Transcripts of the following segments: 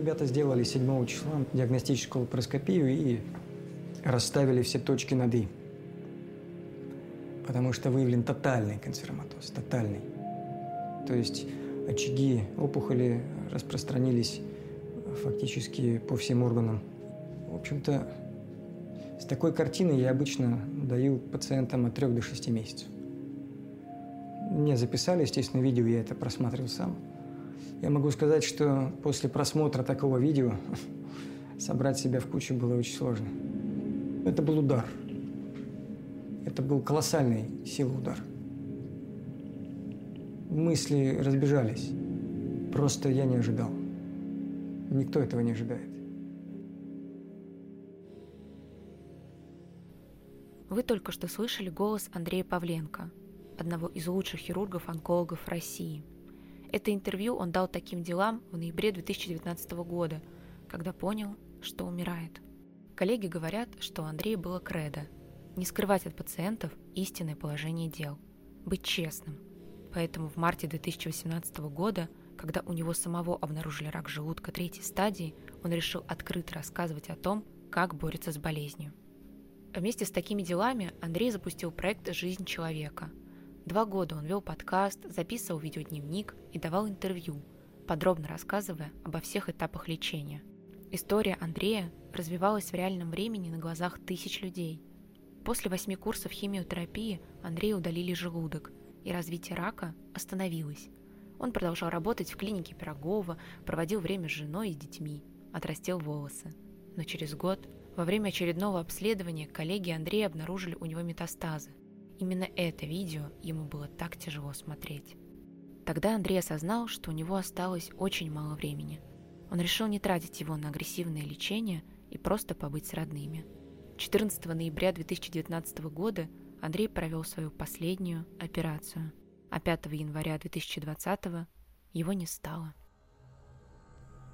Ребята сделали 7 числа диагностическую лапароскопию и расставили все точки над «и». Потому что выявлен тотальный канцероматоз, тотальный. То есть очаги опухоли распространились фактически по всем органам. В общем-то, с такой картиной я обычно даю пациентам от 3 до 6 месяцев. Мне записали, естественно, видео, я это просматривал сам. Я могу сказать, что после просмотра такого видео собрать себя в кучу было очень сложно. Это был удар. Это был колоссальный силы удар. Мысли разбежались. Просто я не ожидал. Никто этого не ожидает. Вы только что слышали голос Андрея Павленко, одного из лучших хирургов-онкологов России. Это интервью он дал таким делам в ноябре 2019 года, когда понял, что умирает. Коллеги говорят, что у Андрея было кредо – не скрывать от пациентов истинное положение дел, быть честным. Поэтому в марте 2018 года – когда у него самого обнаружили рак желудка третьей стадии, он решил открыто рассказывать о том, как борется с болезнью. Вместе с такими делами Андрей запустил проект «Жизнь человека». Два года он вел подкаст, записывал видеодневник и давал интервью, подробно рассказывая обо всех этапах лечения. История Андрея развивалась в реальном времени на глазах тысяч людей. После восьми курсов химиотерапии Андрею удалили желудок, и развитие рака остановилось. Он продолжал работать в клинике Пирогова, проводил время с женой и детьми, отрастил волосы. Но через год, во время очередного обследования, коллеги Андрея обнаружили у него метастазы. Именно это видео ему было так тяжело смотреть. Тогда Андрей осознал, что у него осталось очень мало времени. Он решил не тратить его на агрессивное лечение и просто побыть с родными. 14 ноября 2019 года Андрей провел свою последнюю операцию – а 5 января 2020 его не стало.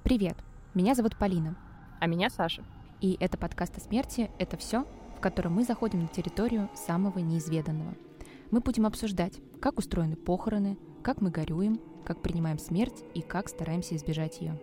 Привет, меня зовут Полина. А меня Саша. И это подкаст о смерти «Это все», в котором мы заходим на территорию самого неизведанного. Мы будем обсуждать, как устроены похороны, как мы горюем, как принимаем смерть и как стараемся избежать ее.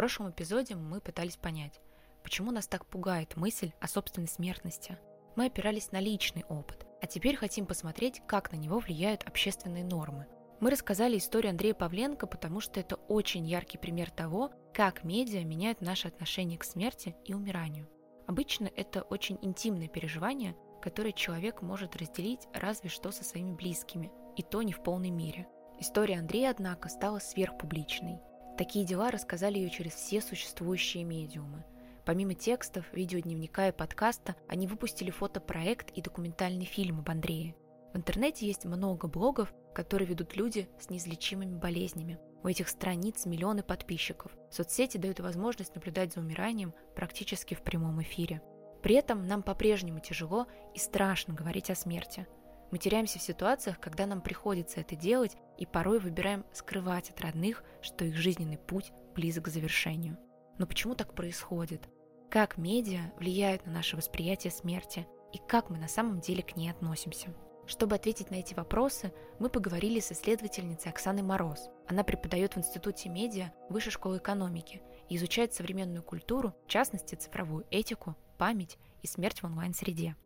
Прошлом эпизоде мы пытались понять, почему нас так пугает мысль о собственной смертности. Мы опирались на личный опыт, а теперь хотим посмотреть, как на него влияют общественные нормы. Мы рассказали историю Андрея Павленко, потому что это очень яркий пример того, как медиа меняют наше отношение к смерти и умиранию. Обычно это очень интимное переживание, которое человек может разделить разве что со своими близкими, и то не в полной мере. История Андрея, однако, стала сверхпубличной – Такие дела рассказали ее через все существующие медиумы. Помимо текстов, видеодневника и подкаста, они выпустили фотопроект и документальный фильм об Андрее. В интернете есть много блогов, которые ведут люди с неизлечимыми болезнями. У этих страниц миллионы подписчиков. Соцсети дают возможность наблюдать за умиранием практически в прямом эфире. При этом нам по-прежнему тяжело и страшно говорить о смерти – мы теряемся в ситуациях, когда нам приходится это делать, и порой выбираем скрывать от родных, что их жизненный путь близок к завершению. Но почему так происходит? Как медиа влияют на наше восприятие смерти? И как мы на самом деле к ней относимся? Чтобы ответить на эти вопросы, мы поговорили с исследовательницей Оксаной Мороз. Она преподает в Институте медиа Высшей школы экономики и изучает современную культуру, в частности цифровую этику, память и смерть в онлайн-среде.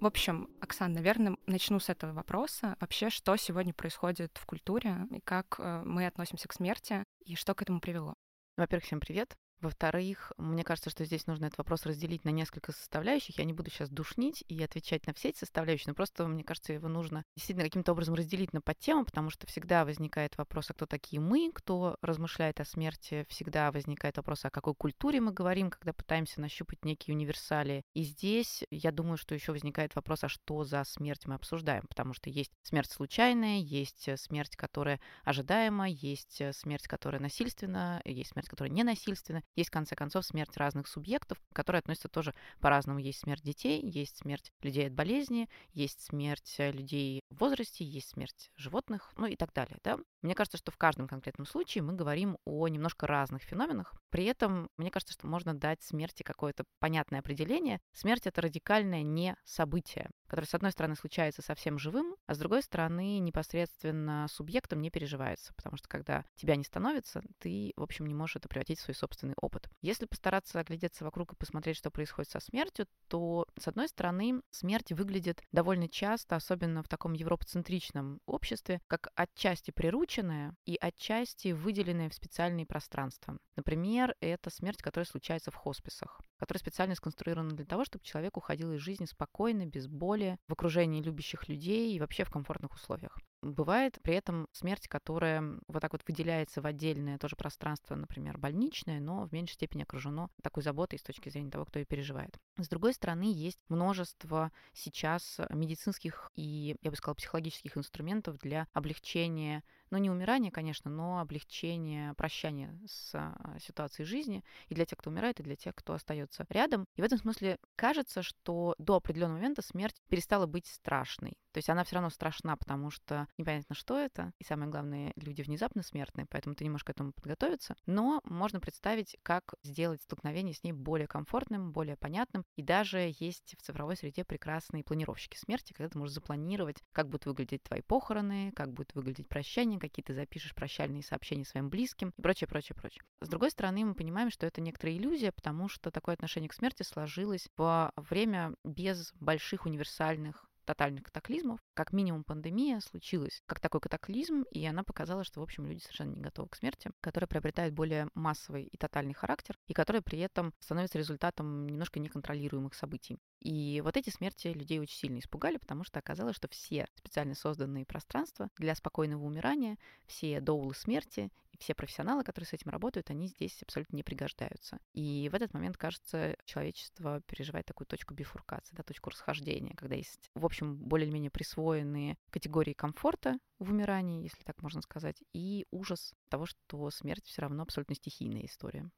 В общем, Оксана, наверное, начну с этого вопроса. Вообще, что сегодня происходит в культуре, и как э, мы относимся к смерти, и что к этому привело? Во-первых, всем привет. Во-вторых, мне кажется, что здесь нужно этот вопрос разделить на несколько составляющих. Я не буду сейчас душнить и отвечать на все эти составляющие, но просто, мне кажется, его нужно действительно каким-то образом разделить на подтему, потому что всегда возникает вопрос, а кто такие мы, кто размышляет о смерти, всегда возникает вопрос, о какой культуре мы говорим, когда пытаемся нащупать некие универсали. И здесь, я думаю, что еще возникает вопрос, а что за смерть мы обсуждаем, потому что есть смерть случайная, есть смерть, которая ожидаема, есть смерть, которая насильственна, есть смерть, которая ненасильственна. Есть, в конце концов, смерть разных субъектов, которые относятся тоже по-разному. Есть смерть детей, есть смерть людей от болезни, есть смерть э, людей в возрасте, есть смерть животных, ну и так далее. Да? Мне кажется, что в каждом конкретном случае мы говорим о немножко разных феноменах. При этом, мне кажется, что можно дать смерти какое-то понятное определение. Смерть — это радикальное не событие, которое, с одной стороны, случается совсем живым, а с другой стороны, непосредственно субъектом не переживается, потому что когда тебя не становится, ты, в общем, не можешь это превратить в свой собственный опыт. Если постараться оглядеться вокруг и посмотреть, что происходит со смертью, то, с одной стороны, смерть выглядит довольно часто, особенно в таком европоцентричном обществе, как отчасти прирученная и отчасти выделенная в специальные пространства. Например, это смерть, которая случается в хосписах, которая специально сконструирована для того, чтобы человек уходил из жизни спокойно, без боли, в окружении любящих людей и вообще в комфортных условиях. Бывает при этом смерть, которая вот так вот выделяется в отдельное тоже пространство, например, больничное, но в меньшей степени окружено такой заботой с точки зрения того, кто ее переживает. С другой стороны, есть множество сейчас медицинских и, я бы сказала, психологических инструментов для облегчения ну, не умирание, конечно, но облегчение, прощание с а, ситуацией жизни и для тех, кто умирает, и для тех, кто остается рядом. И в этом смысле кажется, что до определенного момента смерть перестала быть страшной. То есть она все равно страшна, потому что непонятно, что это. И самое главное, люди внезапно смертные, поэтому ты не можешь к этому подготовиться. Но можно представить, как сделать столкновение с ней более комфортным, более понятным. И даже есть в цифровой среде прекрасные планировщики смерти, когда ты можешь запланировать, как будут выглядеть твои похороны, как будет выглядеть прощание, какие ты запишешь прощальные сообщения своим близким и прочее, прочее, прочее. С другой стороны, мы понимаем, что это некоторая иллюзия, потому что такое отношение к смерти сложилось во время без больших универсальных тотальных катаклизмов. Как минимум пандемия случилась как такой катаклизм, и она показала, что, в общем, люди совершенно не готовы к смерти, которая приобретает более массовый и тотальный характер, и которая при этом становится результатом немножко неконтролируемых событий. И вот эти смерти людей очень сильно испугали, потому что оказалось, что все специально созданные пространства для спокойного умирания, все доулы смерти все профессионалы, которые с этим работают, они здесь абсолютно не пригождаются. И в этот момент, кажется, человечество переживает такую точку бифуркации, да, точку расхождения, когда есть, в общем, более-менее присвоенные категории комфорта в умирании, если так можно сказать, и ужас того, что смерть все равно абсолютно стихийная история.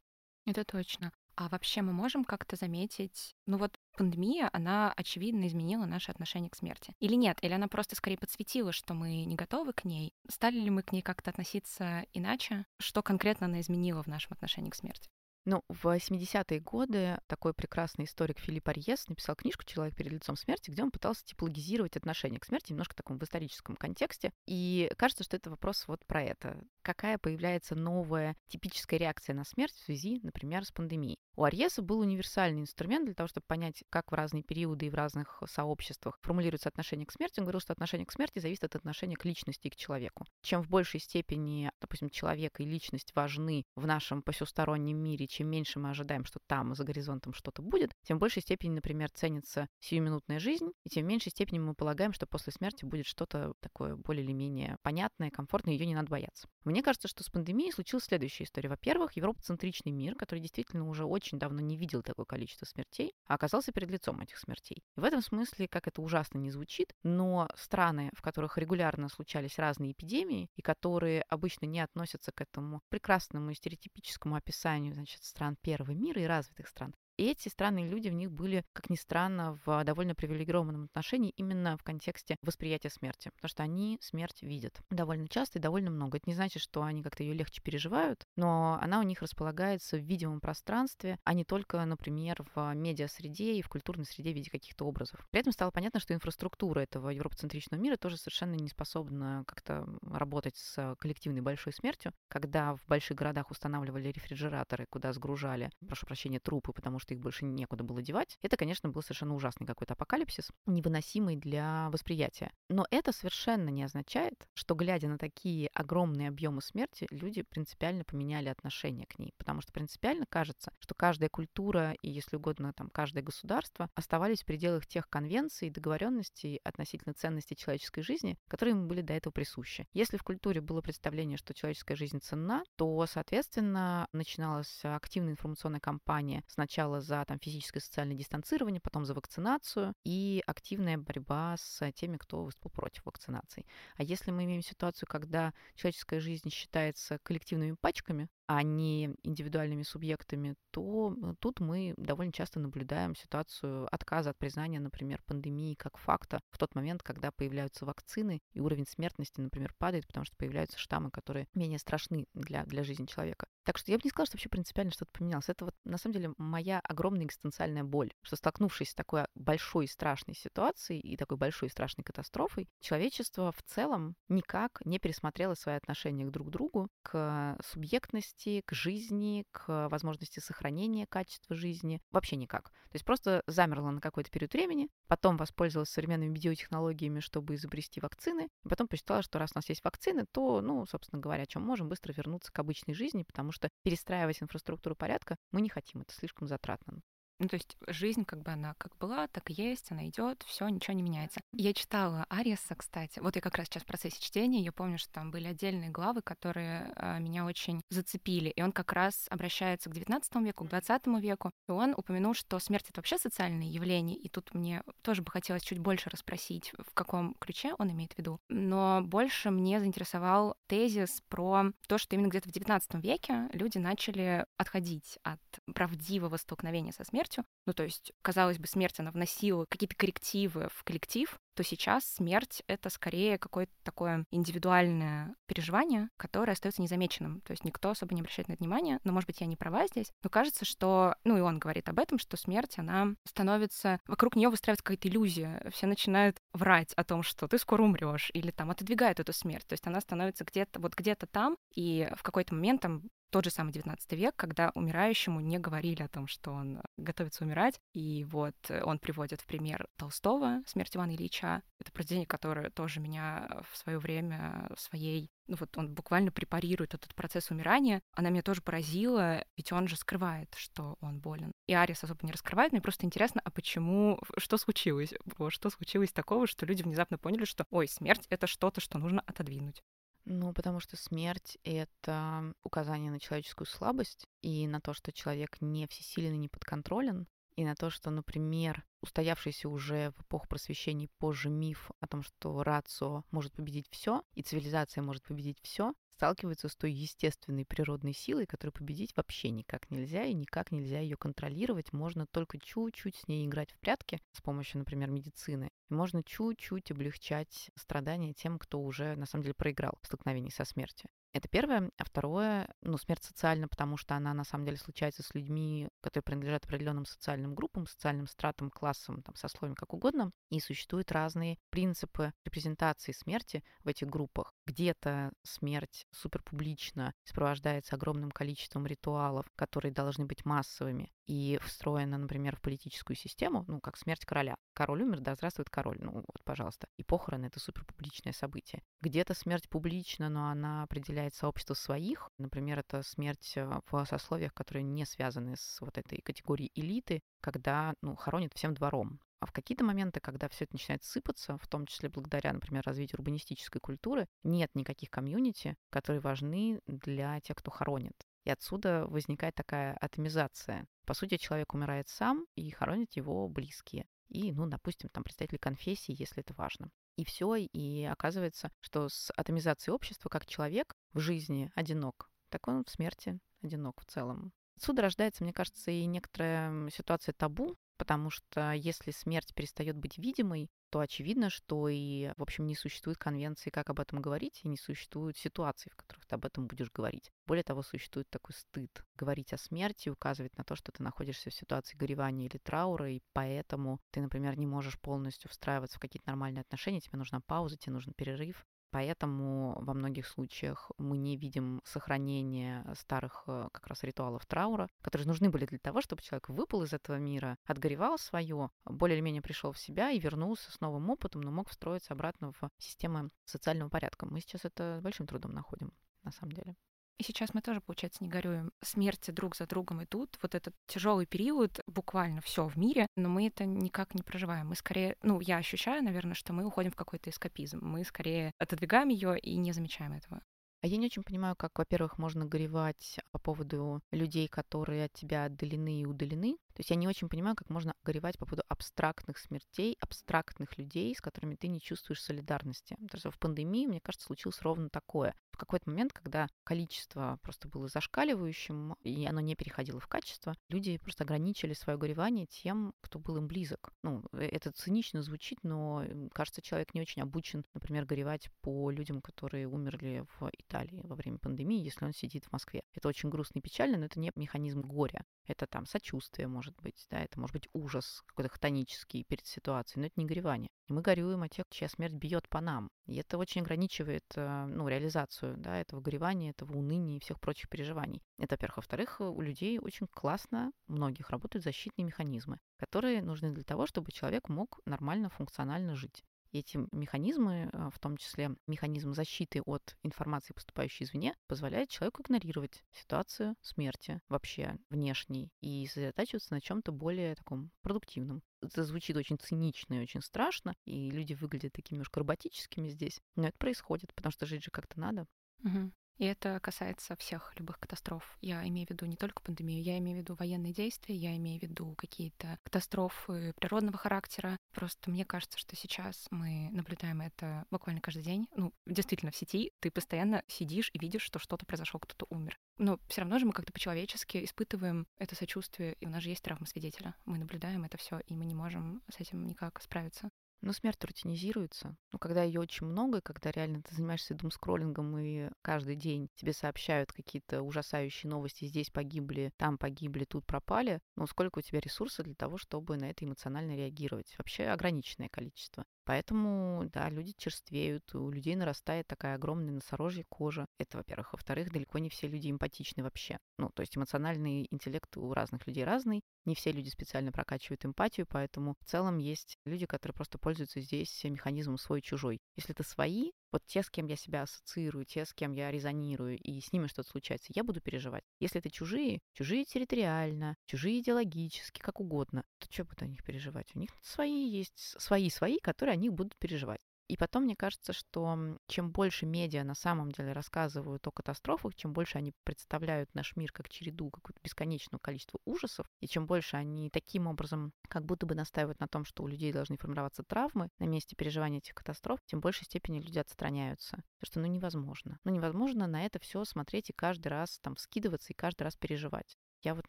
Это точно. А вообще мы можем как-то заметить, ну вот пандемия, она очевидно изменила наше отношение к смерти. Или нет? Или она просто скорее подсветила, что мы не готовы к ней? Стали ли мы к ней как-то относиться иначе? Что конкретно она изменила в нашем отношении к смерти? Ну, в 80-е годы такой прекрасный историк Филипп Арьес написал книжку «Человек перед лицом смерти», где он пытался типологизировать отношение к смерти немножко таком в историческом контексте. И кажется, что это вопрос вот про это. Какая появляется новая типическая реакция на смерть в связи, например, с пандемией? У Арьеса был универсальный инструмент для того, чтобы понять, как в разные периоды и в разных сообществах формулируется отношение к смерти. Он говорил, что отношение к смерти зависит от отношения к личности и к человеку. Чем в большей степени, допустим, человек и личность важны в нашем посестороннем мире, чем меньше мы ожидаем, что там за горизонтом что-то будет, тем в большей степени, например, ценится сиюминутная жизнь, и тем в меньшей степени мы полагаем, что после смерти будет что-то такое более или менее понятное, комфортное, ее не надо бояться. Мне кажется, что с пандемией случилась следующая история. Во-первых, европоцентричный мир, который действительно уже очень давно не видел такое количество смертей, а оказался перед лицом этих смертей. И в этом смысле, как это ужасно не звучит, но страны, в которых регулярно случались разные эпидемии, и которые обычно не относятся к этому прекрасному и стереотипическому описанию, значит, стран первого мира и развитых стран, эти странные люди в них были, как ни странно, в довольно привилегированном отношении именно в контексте восприятия смерти, потому что они смерть видят довольно часто и довольно много. Это не значит, что они как-то ее легче переживают, но она у них располагается в видимом пространстве, а не только, например, в медиа-среде и в культурной среде в виде каких-то образов. При этом стало понятно, что инфраструктура этого европоцентричного мира тоже совершенно не способна как-то работать с коллективной большой смертью, когда в больших городах устанавливали рефрижераторы, куда сгружали, прошу прощения, трупы, потому что их больше некуда было девать, это, конечно, был совершенно ужасный какой-то апокалипсис, невыносимый для восприятия. Но это совершенно не означает, что, глядя на такие огромные объемы смерти, люди принципиально поменяли отношение к ней. Потому что принципиально кажется, что каждая культура и, если угодно, там, каждое государство оставались в пределах тех конвенций и договоренностей относительно ценности человеческой жизни, которые им были до этого присущи. Если в культуре было представление, что человеческая жизнь ценна, то, соответственно, начиналась активная информационная кампания сначала сначала за там, физическое и социальное дистанцирование, потом за вакцинацию и активная борьба с теми, кто выступил против вакцинации. А если мы имеем ситуацию, когда человеческая жизнь считается коллективными пачками, а не индивидуальными субъектами, то э, тут мы довольно часто наблюдаем ситуацию отказа от признания, например, пандемии как факта в тот момент, когда появляются вакцины, и уровень смертности, например, падает, потому что появляются штаммы, которые менее страшны для, для жизни человека. Так что я бы не сказала, что вообще принципиально что-то поменялось. Это вот на самом деле моя огромная экзистенциальная боль, что столкнувшись с такой большой и страшной ситуацией и такой большой и страшной катастрофой, человечество в целом никак не пересмотрело свои отношения к друг другу, к субъектности, к жизни, к возможности сохранения качества жизни. Вообще никак. То есть просто замерло на какой-то период времени, потом воспользовалась современными биотехнологиями, чтобы изобрести вакцины, и потом посчитала, что раз у нас есть вакцины, то, ну, собственно говоря, чем можем быстро вернуться к обычной жизни, потому что перестраивать инфраструктуру порядка мы не хотим, это слишком затратно. Ну, то есть жизнь, как бы она как была, так и есть, она идет, все, ничего не меняется. Я читала Ариеса, кстати. Вот я как раз сейчас в процессе чтения, я помню, что там были отдельные главы, которые а, меня очень зацепили. И он как раз обращается к 19 веку, к 20 веку. И он упомянул, что смерть это вообще социальное явление. И тут мне тоже бы хотелось чуть больше расспросить, в каком ключе он имеет в виду. Но больше мне заинтересовал тезис про то, что именно где-то в 19 веке люди начали отходить от правдивого столкновения со смертью смертью, ну то есть, казалось бы, смерть, она вносила какие-то коррективы в коллектив, то сейчас смерть — это скорее какое-то такое индивидуальное переживание, которое остается незамеченным. То есть никто особо не обращает на это внимания, но, может быть, я не права здесь, но кажется, что, ну и он говорит об этом, что смерть, она становится, вокруг нее выстраивается какая-то иллюзия, все начинают врать о том, что ты скоро умрешь, или там отодвигают эту смерть, то есть она становится где-то, вот где-то там, и в какой-то момент там тот же самый 19 век, когда умирающему не говорили о том, что он готовится умирать. И вот он приводит в пример Толстого «Смерть Ивана Ильича». Это произведение, которое тоже меня в свое время своей ну вот он буквально препарирует этот процесс умирания. Она меня тоже поразила, ведь он же скрывает, что он болен. И Арис особо не раскрывает. Мне просто интересно, а почему, что случилось? Что случилось такого, что люди внезапно поняли, что, ой, смерть — это что-то, что нужно отодвинуть. Ну, потому что смерть — это указание на человеческую слабость и на то, что человек не всесилен и не подконтролен, и на то, что, например, устоявшийся уже в эпоху просвещения позже миф о том, что рацио может победить все, и цивилизация может победить все, сталкиваются с той естественной природной силой, которую победить вообще никак нельзя, и никак нельзя ее контролировать. Можно только чуть-чуть с ней играть в прятки с помощью, например, медицины. И можно чуть-чуть облегчать страдания тем, кто уже на самом деле проиграл в столкновении со смертью. Это первое. А второе, ну, смерть социальна, потому что она на самом деле случается с людьми, которые принадлежат определенным социальным группам, социальным стратам, классам, там, сословиям, как угодно. И существуют разные принципы репрезентации смерти в этих группах. Где-то смерть суперпублично сопровождается огромным количеством ритуалов, которые должны быть массовыми и встроена, например, в политическую систему, ну, как смерть короля. Король умер, да здравствует король, ну, вот, пожалуйста. И похороны — это суперпубличное событие. Где-то смерть публична, но она определяет сообщество своих. Например, это смерть э, в сословиях, которые не связаны с вот этой категорией элиты, когда, ну, хоронят всем двором. А в какие-то моменты, когда все это начинает сыпаться, в том числе благодаря, например, развитию урбанистической культуры, нет никаких комьюнити, которые важны для тех, кто хоронит. И отсюда возникает такая атомизация. По сути, человек умирает сам, и хоронят его близкие. И, ну, допустим, там представители конфессии, если это важно. И все, и оказывается, что с атомизацией общества, как человек в жизни одинок, так он в смерти одинок в целом. Отсюда рождается, мне кажется, и некоторая ситуация табу, потому что если смерть перестает быть видимой, то очевидно, что и, в общем, не существует конвенции, как об этом говорить, и не существует ситуаций, в которых ты об этом будешь говорить. Более того, существует такой стыд говорить о смерти, указывать на то, что ты находишься в ситуации горевания или траура, и поэтому ты, например, не можешь полностью встраиваться в какие-то нормальные отношения, тебе нужна пауза, тебе нужен перерыв, Поэтому во многих случаях мы не видим сохранения старых э, как раз ритуалов траура, которые нужны были для того, чтобы человек выпал из этого мира, отгоревал свое, более или менее пришел в себя и вернулся с новым опытом, но мог встроиться обратно в систему социального порядка. Мы сейчас это большим трудом находим, на самом деле. И сейчас мы тоже, получается, не горюем. Смерти друг за другом идут. Вот этот тяжелый период, буквально все в мире, но мы это никак не проживаем. Мы скорее, ну, я ощущаю, наверное, что мы уходим в какой-то эскапизм. Мы скорее отодвигаем ее и не замечаем этого. А я не очень понимаю, как, во-первых, можно горевать по поводу людей, которые от тебя отдалены и удалены. То есть я не очень понимаю, как можно горевать по поводу абстрактных смертей, абстрактных людей, с которыми ты не чувствуешь солидарности. Потому что в пандемии, мне кажется, случилось ровно такое. В какой-то момент, когда количество просто было зашкаливающим, и оно не переходило в качество, люди просто ограничили свое горевание тем, кто был им близок. Ну, э, это цинично звучит, но, кажется, человек не очень обучен, например, горевать по людям, которые умерли в Италии во время пандемии, если он сидит в Москве. Это очень грустно и печально, но это не механизм горя. Это там сочувствие, может быть, да, это может быть ужас какой-то хтонический перед ситуацией, но это не горевание. Мы горюем о тех, чья смерть бьет по нам. И это очень ограничивает э, ну, реализацию да, этого горевания, этого уныния и всех прочих переживаний. Это, во-первых. Во-вторых, у людей очень классно, у многих работают защитные механизмы, которые нужны для того, чтобы человек мог нормально, функционально жить. Эти механизмы, а, в том числе механизм защиты от информации, поступающей извне, позволяет человеку игнорировать ситуацию смерти вообще внешней и сосредотачиваться на чем-то более таком продуктивном. Это звучит очень цинично и очень страшно, и люди выглядят такими уж роботическими здесь, но это происходит, потому что жить же как-то надо. Угу. И это касается всех любых катастроф. Я имею в виду не только пандемию, я имею в виду военные действия, я имею в виду какие-то катастрофы природного характера. Просто мне кажется, что сейчас мы наблюдаем это буквально каждый день. Ну, действительно, в сети ты постоянно сидишь и видишь, что что-то произошло, кто-то умер. Но все равно же мы как-то по-человечески испытываем это сочувствие, и у нас же есть травма свидетеля. Мы наблюдаем это все, и мы не можем с этим никак справиться. Но смерть рутинизируется. Ну, когда ее очень много, и когда реально ты занимаешься думскроллингом, и каждый день тебе сообщают какие-то ужасающие новости, здесь погибли, там погибли, тут пропали, ну, сколько у тебя ресурсов для того, чтобы на это эмоционально реагировать? Вообще ограниченное количество. Поэтому, да, люди черствеют, у людей нарастает такая огромная носорожья кожа. Это, во-первых. Во-вторых, далеко не все люди эмпатичны вообще. Ну, то есть эмоциональный интеллект у разных людей разный. Не все люди специально прокачивают эмпатию, поэтому в целом есть люди, которые просто пользуются здесь механизмом свой-чужой. Если это свои, вот те, с кем я себя ассоциирую, те, с кем я резонирую, и с ними что-то случается, я буду переживать. Если это чужие, чужие территориально, чужие идеологически, как угодно, то что буду о них переживать? У них свои есть, свои-свои, которые они будут переживать. И потом, мне кажется, что чем больше медиа на самом деле рассказывают о катастрофах, чем больше они представляют наш мир как череду какого-то бесконечного количества ужасов, и чем больше они таким образом как будто бы настаивают на том, что у людей должны формироваться травмы на месте переживания этих катастроф, тем в большей степени люди отстраняются. Потому что ну невозможно. Ну невозможно на это все смотреть и каждый раз там скидываться и каждый раз переживать. Я вот,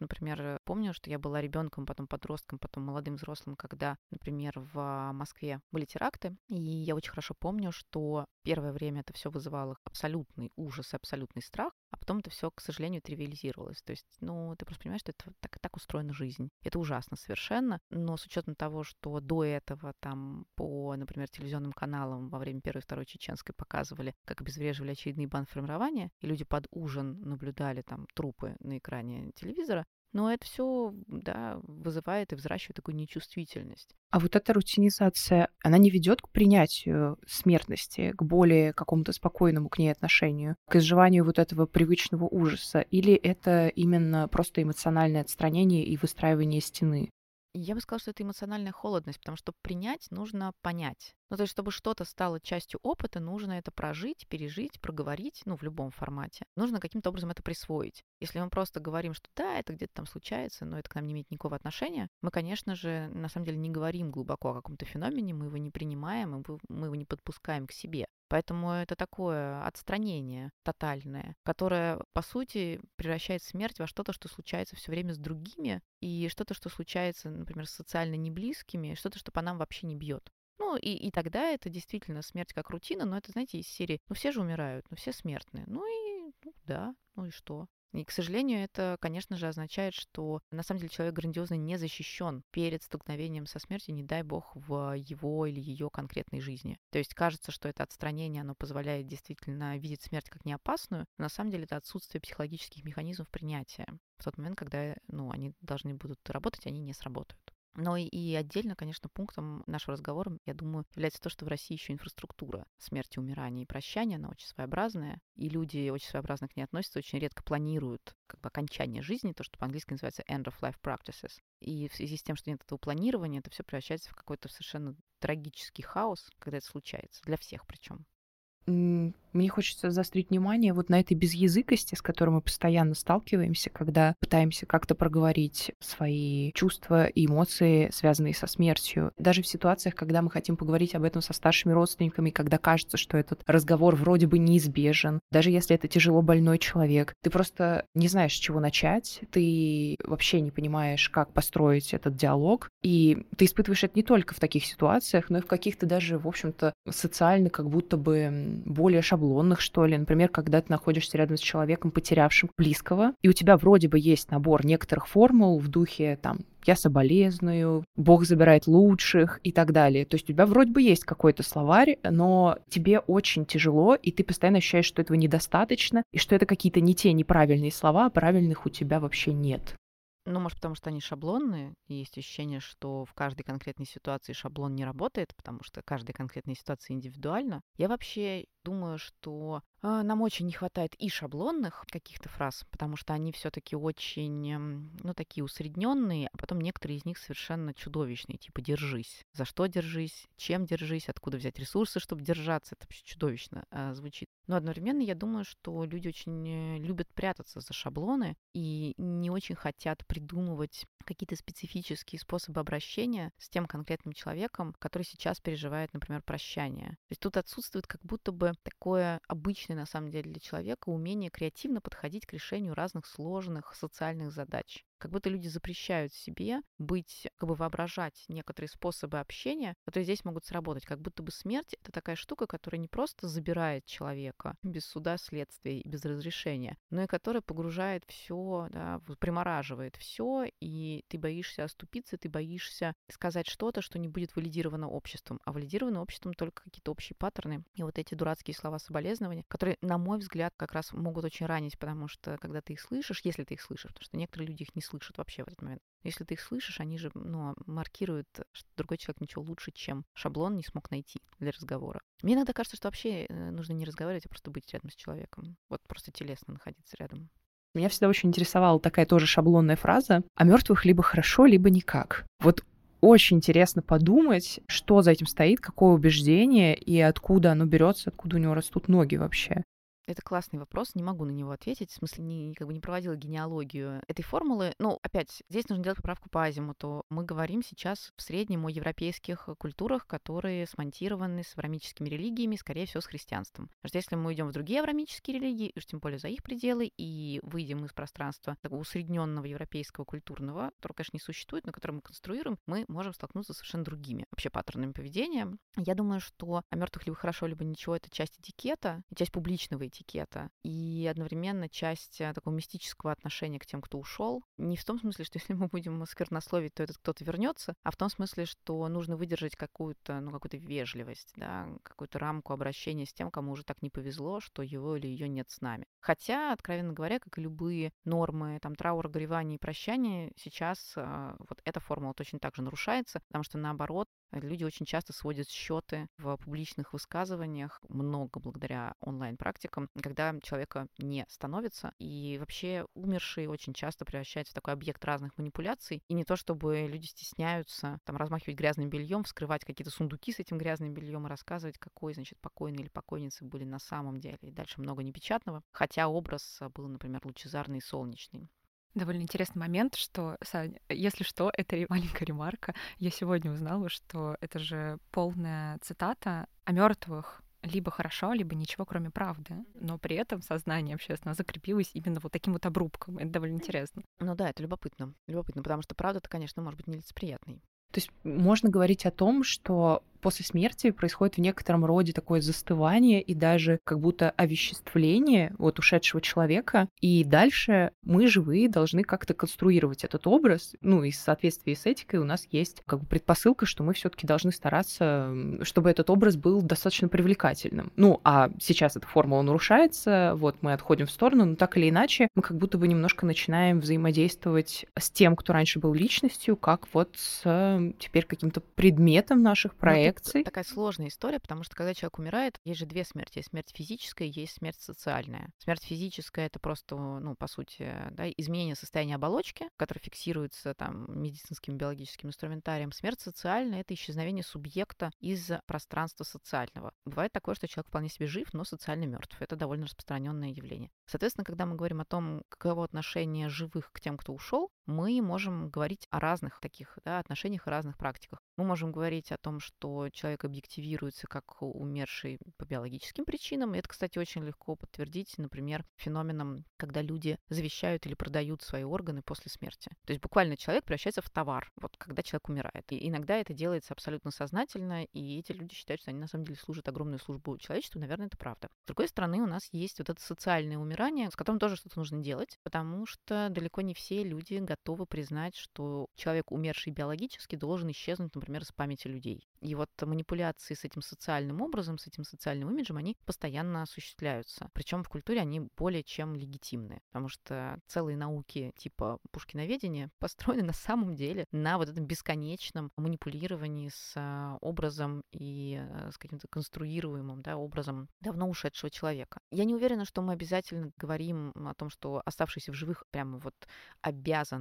например, помню, что я была ребенком, потом подростком, потом молодым взрослым, когда, например, в Москве были теракты. И я очень хорошо помню, что первое время это все вызывало абсолютный ужас, абсолютный страх, а потом это все, к сожалению, тривиализировалось. То есть, ну, ты просто понимаешь, что это так, так устроена жизнь. Это ужасно совершенно, но с учетом того, что до этого там по, например, телевизионным каналам во время Первой и Второй Чеченской показывали, как обезвреживали очередные банформирования, и люди под ужин наблюдали там трупы на экране телевизора, телевизора, но это все, да, вызывает и взращивает такую нечувствительность. А вот эта рутинизация, она не ведет к принятию смертности, к более какому-то спокойному к ней отношению, к изживанию вот этого привычного ужаса? Или это именно просто эмоциональное отстранение и выстраивание стены? Я бы сказала, что это эмоциональная холодность, потому что принять нужно понять. Ну, то есть, чтобы что-то стало частью опыта, нужно это прожить, пережить, проговорить, ну, в любом формате. Нужно каким-то образом это присвоить. Если мы просто говорим, что да, это где-то там случается, но это к нам не имеет никакого отношения, мы, конечно же, на самом деле не говорим глубоко о каком-то феномене, мы его не принимаем, мы его не подпускаем к себе. Поэтому это такое отстранение тотальное, которое, по сути, превращает смерть во что-то, что случается все время с другими, и что-то, что случается, например, с социально неблизкими, что-то, что по нам вообще не бьет. Ну, и, и тогда это действительно смерть как рутина, но это, знаете, из серии, ну, все же умирают, ну, все смертные. Ну и, ну, да, ну и что? И, к сожалению, это, конечно же, означает, что на самом деле человек грандиозно не защищен перед столкновением со смертью, не дай бог, в его или ее конкретной жизни. То есть кажется, что это отстранение, оно позволяет действительно видеть смерть как неопасную, но на самом деле это отсутствие психологических механизмов принятия. В тот момент, когда ну, они должны будут работать, они не сработают. Но и отдельно, конечно, пунктом нашего разговора, я думаю, является то, что в России еще инфраструктура смерти, умирания и прощания, она очень своеобразная, и люди очень своеобразно к ней относятся, очень редко планируют как бы окончание жизни, то, что по-английски называется end of life practices. И в связи с тем, что нет этого планирования, это все превращается в какой-то совершенно трагический хаос, когда это случается, для всех причем. Мне хочется заострить внимание вот на этой безязыкости, с которой мы постоянно сталкиваемся, когда пытаемся как-то проговорить свои чувства и эмоции, связанные со смертью. Даже в ситуациях, когда мы хотим поговорить об этом со старшими родственниками, когда кажется, что этот разговор вроде бы неизбежен, даже если это тяжело больной человек, ты просто не знаешь, с чего начать, ты вообще не понимаешь, как построить этот диалог, и ты испытываешь это не только в таких ситуациях, но и в каких-то даже, в общем-то, социально как будто бы более шаблонных шаблонных, что ли. Например, когда ты находишься рядом с человеком, потерявшим близкого, и у тебя вроде бы есть набор некоторых формул в духе там я соболезную, Бог забирает лучших и так далее. То есть у тебя вроде бы есть какой-то словарь, но тебе очень тяжело, и ты постоянно ощущаешь, что этого недостаточно, и что это какие-то не те неправильные слова, а правильных у тебя вообще нет. Ну, может, потому что они шаблонные, и есть ощущение, что в каждой конкретной ситуации шаблон не работает, потому что каждая конкретная ситуация индивидуальна. Я вообще думаю, что э, нам очень не хватает и шаблонных каких-то фраз, потому что они все-таки очень, ну, такие усредненные, а потом некоторые из них совершенно чудовищные, типа «держись». За что держись, чем держись, откуда взять ресурсы, чтобы держаться. Это вообще чудовищно э, звучит. Но одновременно я думаю, что люди очень э, любят прятаться за шаблоны и не очень хотят придумывать какие-то специфические способы обращения с тем конкретным человеком, который сейчас переживает, например, прощание. То есть тут отсутствует как будто бы такое обычное, на самом деле, для человека умение креативно подходить к решению разных сложных социальных задач как будто люди запрещают себе быть, как бы воображать некоторые способы общения, которые здесь могут сработать. Как будто бы смерть — это такая штука, которая не просто забирает человека без суда, следствия и без разрешения, но и которая погружает все, да, примораживает все, и ты боишься оступиться, ты боишься сказать что-то, что не будет валидировано обществом. А валидировано обществом только какие-то общие паттерны. И вот эти дурацкие слова соболезнования, которые, на мой взгляд, как раз могут очень ранить, потому что когда ты их слышишь, если ты их слышишь, потому что некоторые люди их не слышат, вообще в этот момент. Если ты их слышишь, они же ну, маркируют, что другой человек ничего лучше, чем шаблон не смог найти для разговора. Мне иногда кажется, что вообще э, нужно не разговаривать, а просто быть рядом с человеком. Вот просто телесно находиться рядом. Меня всегда очень интересовала такая тоже шаблонная фраза «о мертвых либо хорошо, либо никак». Вот очень интересно подумать, что за этим стоит, какое убеждение и откуда оно берется, откуда у него растут ноги вообще. Это классный вопрос, не могу на него ответить. В смысле, не, как бы не проводила генеалогию этой формулы. Ну, опять, здесь нужно делать поправку по азимуту. Мы говорим сейчас в среднем о европейских культурах, которые смонтированы с аврамическими религиями, скорее всего, с христианством. Потому что если мы идем в другие аврамические религии, уж тем более за их пределы, и выйдем из пространства такого усредненного европейского культурного, которого, конечно, не существует, но которое мы конструируем, мы можем столкнуться с совершенно другими вообще паттернами поведения. Я думаю, что о мертвых либо хорошо, либо ничего это часть этикета, часть публичного этикета и одновременно часть э, такого мистического отношения к тем, кто ушел. Не в том смысле, что если мы будем сквернословить, то этот кто-то вернется, а в том смысле, что нужно выдержать какую-то, ну, какую-то вежливость, да, какую-то рамку обращения с тем, кому уже так не повезло, что его или ее нет с нами. Хотя, откровенно говоря, как и любые нормы там траура, горевания и прощания, сейчас э, вот эта формула точно так же нарушается, потому что наоборот Люди очень часто сводят счеты в публичных высказываниях, много благодаря онлайн-практикам, когда человека не становится. И вообще умерший очень часто превращается в такой объект разных манипуляций. И не то, чтобы люди стесняются там размахивать грязным бельем, вскрывать какие-то сундуки с этим грязным бельем и рассказывать, какой, значит, покойный или покойницы были на самом деле. И дальше много непечатного. Хотя образ был, например, лучезарный и солнечный. Довольно интересный момент, что, Сань, если что, это маленькая ремарка. Я сегодня узнала, что это же полная цитата о мертвых либо хорошо, либо ничего, кроме правды. Но при этом сознание общественно закрепилось именно вот таким вот обрубком. Это довольно интересно. Ну да, это любопытно. Любопытно, потому что правда-то, конечно, может быть нелицеприятной. То есть можно говорить о том, что после смерти происходит в некотором роде такое застывание и даже как будто овеществление вот ушедшего человека. И дальше мы, живые, должны как-то конструировать этот образ. Ну и в соответствии с этикой у нас есть как бы предпосылка, что мы все таки должны стараться, чтобы этот образ был достаточно привлекательным. Ну, а сейчас эта формула нарушается, вот мы отходим в сторону, но так или иначе мы как будто бы немножко начинаем взаимодействовать с тем, кто раньше был личностью, как вот с теперь каким-то предметом наших проектов проекций. Такая сложная история, потому что когда человек умирает, есть же две смерти. Есть смерть физическая, есть смерть социальная. Смерть физическая — это просто, ну, по сути, да, изменение состояния оболочки, которое фиксируется там медицинским биологическим инструментарием. Смерть социальная — это исчезновение субъекта из пространства социального. Бывает такое, что человек вполне себе жив, но социально мертв. Это довольно распространенное явление. Соответственно, когда мы говорим о том, каково отношение живых к тем, кто ушел, мы можем говорить о разных таких да, отношениях и разных практиках. Мы можем говорить о том, что человек объективируется как умерший по биологическим причинам. И это, кстати, очень легко подтвердить, например, феноменом, когда люди завещают или продают свои органы после смерти. То есть буквально человек превращается в товар, вот когда человек умирает. И иногда это делается абсолютно сознательно, и эти люди считают, что они на самом деле служат огромную службу человечеству. Наверное, это правда. С другой стороны, у нас есть вот это социальное умирание, с которым тоже что-то нужно делать, потому что далеко не все люди признать, что человек, умерший биологически, должен исчезнуть, например, с памяти людей. И вот манипуляции с этим социальным образом, с этим социальным имиджем, они постоянно осуществляются. Причем в культуре они более чем легитимны, потому что целые науки типа пушкиноведения построены на самом деле на вот этом бесконечном манипулировании с а, образом и а, с каким-то конструируемым да, образом давно ушедшего человека. Я не уверена, что мы обязательно говорим о том, что оставшиеся в живых прямо вот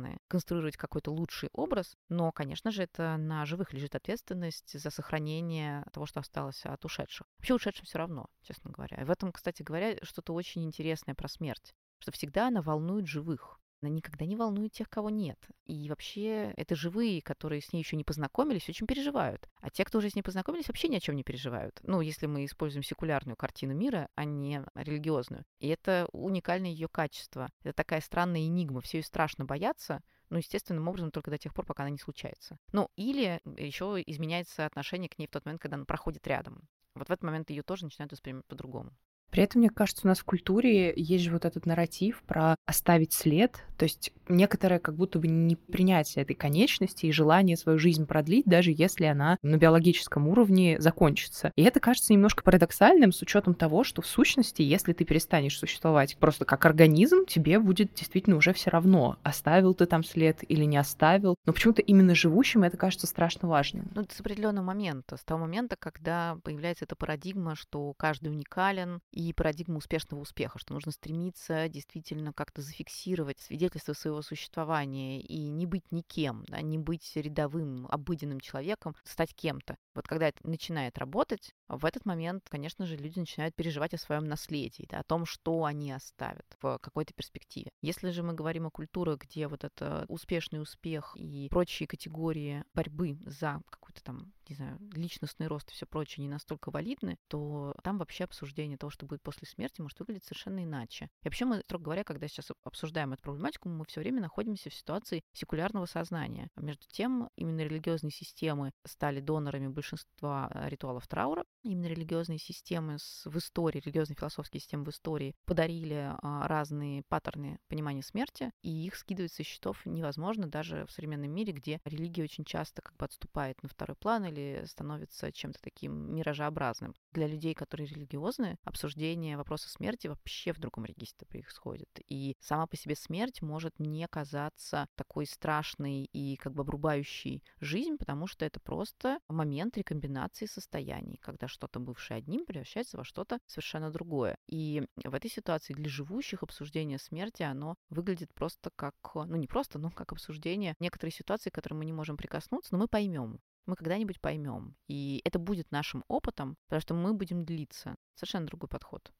обязаны конструировать какой-то лучший образ, но, конечно же, это на живых лежит ответственность за сохранение того, что осталось от ушедших. Вообще ушедшим все равно, честно говоря. И в этом, кстати говоря, что-то очень интересное про смерть, что всегда она волнует живых она никогда не волнует тех, кого нет. И вообще это живые, которые с ней еще не познакомились, очень переживают. А те, кто уже с ней познакомились, вообще ни о чем не переживают. Ну, если мы используем секулярную картину мира, а не религиозную. И это уникальное ее качество. Это такая странная энигма. Все ее страшно боятся, ну, естественным образом только до тех пор, пока она не случается. Ну, или еще изменяется отношение к ней в тот момент, когда она проходит рядом. Вот в этот момент ее тоже начинают воспринимать по-другому. При этом, мне кажется, у нас в культуре есть же вот этот нарратив про оставить след, то есть некоторое как будто бы не принятие этой конечности и желание свою жизнь продлить, даже если она на биологическом уровне закончится. И это кажется немножко парадоксальным с учетом того, что в сущности, если ты перестанешь существовать просто как организм, тебе будет действительно уже все равно, оставил ты там след или не оставил. Но почему-то именно живущим это кажется страшно важным. Ну, с определенного момента, с того момента, когда появляется эта парадигма, что каждый уникален, и и парадигма успешного успеха, что нужно стремиться действительно как-то зафиксировать свидетельство своего существования и не быть никем, да, не быть рядовым, обыденным человеком, стать кем-то. Вот когда это начинает работать, в этот момент, конечно же, люди начинают переживать о своем наследии, да, о том, что они оставят в какой-то перспективе. Если же мы говорим о культурах, где вот это успешный успех и прочие категории борьбы за какой-то там, не знаю, личностный рост и все прочее не настолько валидны, то там вообще обсуждение того, что будет после смерти, может выглядеть совершенно иначе. И вообще мы, строго говоря, когда сейчас обсуждаем эту проблематику, мы все время находимся в ситуации секулярного сознания. А между тем, именно религиозные системы стали донорами большинства э, ритуалов траура. Именно религиозные системы в истории, религиозные философские системы в истории подарили а, разные паттерны понимания смерти, и их скидывать со счетов невозможно даже в современном мире, где религия очень часто как бы отступает на второй план или становится чем-то таким миражеобразным. Для людей, которые религиозны, обсуждение вопроса смерти вообще в другом регистре происходит. И сама по себе смерть может не казаться такой страшной и как бы обрубающей жизнь, потому что это просто момент рекомбинации состояний, когда что-то бывшее одним превращается во что-то совершенно другое. И в этой ситуации для живущих обсуждение смерти, оно выглядит просто как, ну не просто, но как обсуждение некоторой ситуации, к которой мы не можем прикоснуться, но мы поймем. Мы когда-нибудь поймем. И это будет нашим опытом, потому что мы будем длиться. Совершенно другой подход.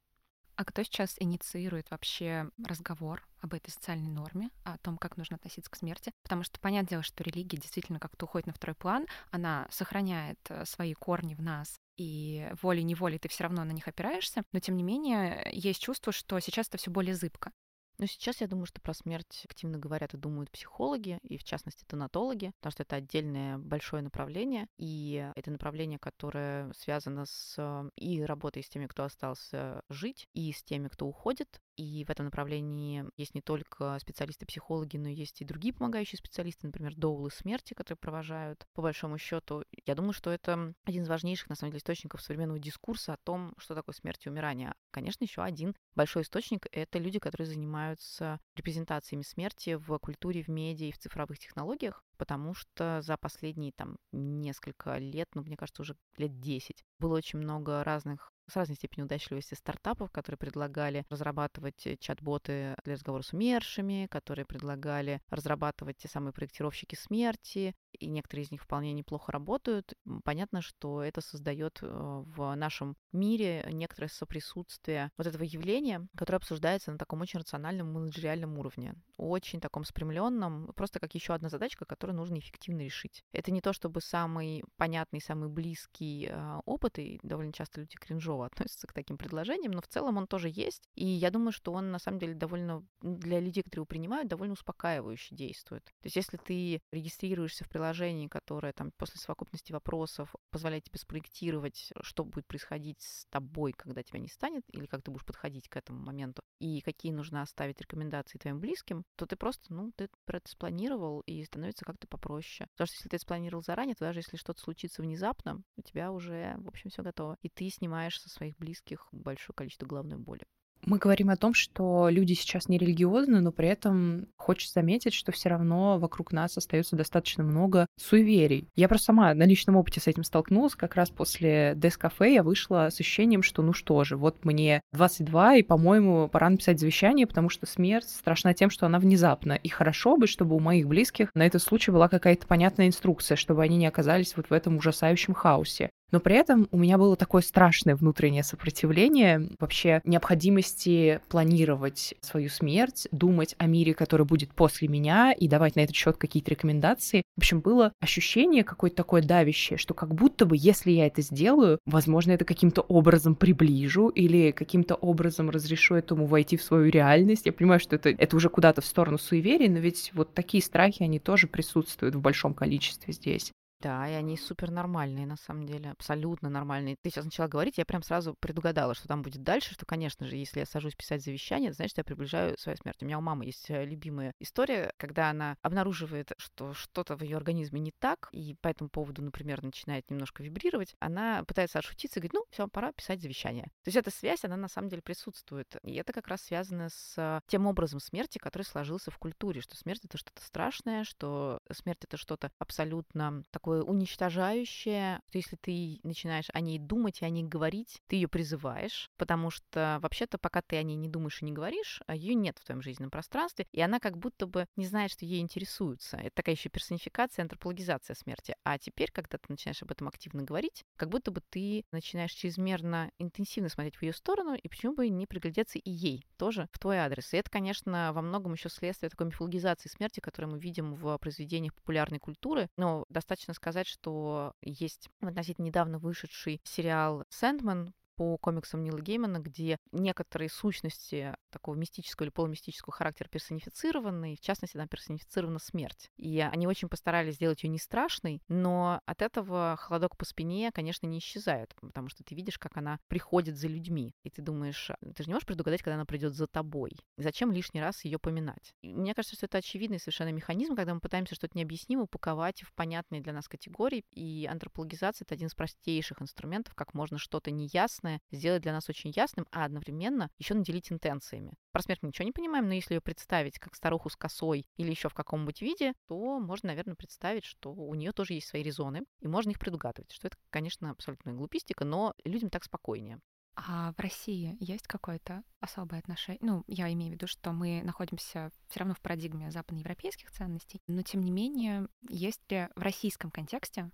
А кто сейчас инициирует вообще разговор об этой социальной норме, о том, как нужно относиться к смерти? Потому что понятное дело, что религия действительно как-то уходит на второй план, она сохраняет э, свои корни в нас, и волей-неволей ты все равно на них опираешься, но тем не менее есть чувство, что сейчас это все более зыбко. Но сейчас я думаю, что про смерть активно говорят и думают психологи, и в частности тонатологи, потому что это отдельное большое направление, и это направление, которое связано с и работой с теми, кто остался жить, и с теми, кто уходит. И в этом направлении есть не только специалисты-психологи, но есть и другие помогающие специалисты, например, доулы смерти, которые провожают. По большому счету, я думаю, что это один из важнейших, на самом деле, источников современного дискурса о том, что такое смерть и умирание. Конечно, еще один большой источник — это люди, которые занимаются репрезентациями смерти в культуре, в медиа и в цифровых технологиях, потому что за последние там несколько лет, ну, мне кажется, уже лет 10, было очень много разных с разной степенью удачливости стартапов, которые предлагали разрабатывать э, чат-боты для разговора с умершими, которые предлагали разрабатывать те самые проектировщики смерти, и некоторые из них вполне неплохо работают. Понятно, что это создает э, в нашем мире некоторое соприсутствие вот этого явления, которое обсуждается на таком очень рациональном менеджериальном уровне, очень таком спрямленном, просто как еще одна задачка, которую нужно эффективно решить. Это не то, чтобы самый понятный, самый близкий э, опыт, и довольно часто люди кринжово относятся к таким предложениям, но в целом он тоже есть, и я думаю, что он на самом деле довольно для людей, которые его принимают, довольно успокаивающе действует. То есть если ты регистрируешься в приложении которое там после совокупности вопросов позволяет тебе спроектировать, что будет происходить с тобой, когда тебя не станет, или как ты будешь подходить к этому моменту, и какие нужно оставить рекомендации твоим близким, то ты просто, ну, ты про это спланировал, и становится как-то попроще. Потому что если ты это спланировал заранее, то даже если что-то случится внезапно, у тебя уже, в общем, все готово. И ты снимаешь со своих близких большое количество головной боли. Мы говорим о том, что люди сейчас не религиозны, но при этом хочется заметить, что все равно вокруг нас остается достаточно много суеверий. Я просто сама на личном опыте с этим столкнулась. Как раз после Дескафе я вышла с ощущением, что ну что же, вот мне 22, и, по-моему, пора написать завещание, потому что смерть страшна тем, что она внезапна. И хорошо бы, чтобы у моих близких на этот случай была какая-то понятная инструкция, чтобы они не оказались вот в этом ужасающем хаосе. Но при этом у меня было такое страшное внутреннее сопротивление вообще необходимости планировать свою смерть, думать о мире, который будет после меня, и давать на этот счет какие-то рекомендации. В общем, было ощущение какое-то такое давящее, что как будто бы, если я это сделаю, возможно, это каким-то образом приближу или каким-то образом разрешу этому войти в свою реальность. Я понимаю, что это, это уже куда-то в сторону суеверий, но ведь вот такие страхи, они тоже присутствуют в большом количестве здесь. Да, и они супер нормальные, на самом деле, абсолютно нормальные. Ты сейчас начала говорить, я прям сразу предугадала, что там будет дальше, что, конечно же, если я сажусь писать завещание, это значит, я приближаю свою смерть. У меня у мамы есть э, любимая история, когда она обнаруживает, что что-то в ее организме не так, и по этому поводу, например, начинает немножко вибрировать, она пытается отшутиться и говорит, ну, все, пора писать завещание. То есть эта связь, она на самом деле присутствует. И это как раз связано с тем образом смерти, который сложился в культуре, что смерть — это что-то страшное, что смерть — это что-то абсолютно такое такое уничтожающее, что если ты начинаешь о ней думать и о ней говорить, ты ее призываешь, потому что вообще-то пока ты о ней не думаешь и не говоришь, а ее нет в твоем жизненном пространстве, и она как будто бы не знает, что ей интересуются. Это такая еще персонификация, антропологизация смерти. А теперь, когда ты начинаешь об этом активно говорить, как будто бы ты начинаешь чрезмерно интенсивно смотреть в ее сторону, и почему бы не приглядеться и ей тоже в твой адрес. И это, конечно, во многом еще следствие такой мифологизации смерти, которую мы видим в произведениях популярной культуры, но достаточно сказать, что есть относительно недавно вышедший сериал «Сэндман», по комиксам Нила Геймана, где некоторые сущности такого мистического или полумистического характера персонифицированы, и в частности, там персонифицирована смерть. И они очень постарались сделать ее не страшной, но от этого холодок по спине, конечно, не исчезает, потому что ты видишь, как она приходит за людьми, и ты думаешь, «А, ты же не можешь предугадать, когда она придет за тобой. Зачем лишний раз ее поминать? И мне кажется, что это очевидный совершенно механизм, когда мы пытаемся что-то необъяснимое упаковать в понятные для нас категории, и антропологизация — это один из простейших инструментов, как можно что-то неясное ясное сделать для нас очень ясным, а одновременно еще наделить интенциями. Про смерть мы ничего не понимаем, но если ее представить как старуху с косой или еще в каком-нибудь виде, то можно, наверное, представить, что у нее тоже есть свои резоны, и можно их предугадывать. Что это, конечно, абсолютная глупистика, но людям так спокойнее. А в России есть какое-то особое отношение? Ну, я имею в виду, что мы находимся все равно в парадигме западноевропейских ценностей, но тем не менее, есть ли в российском контексте,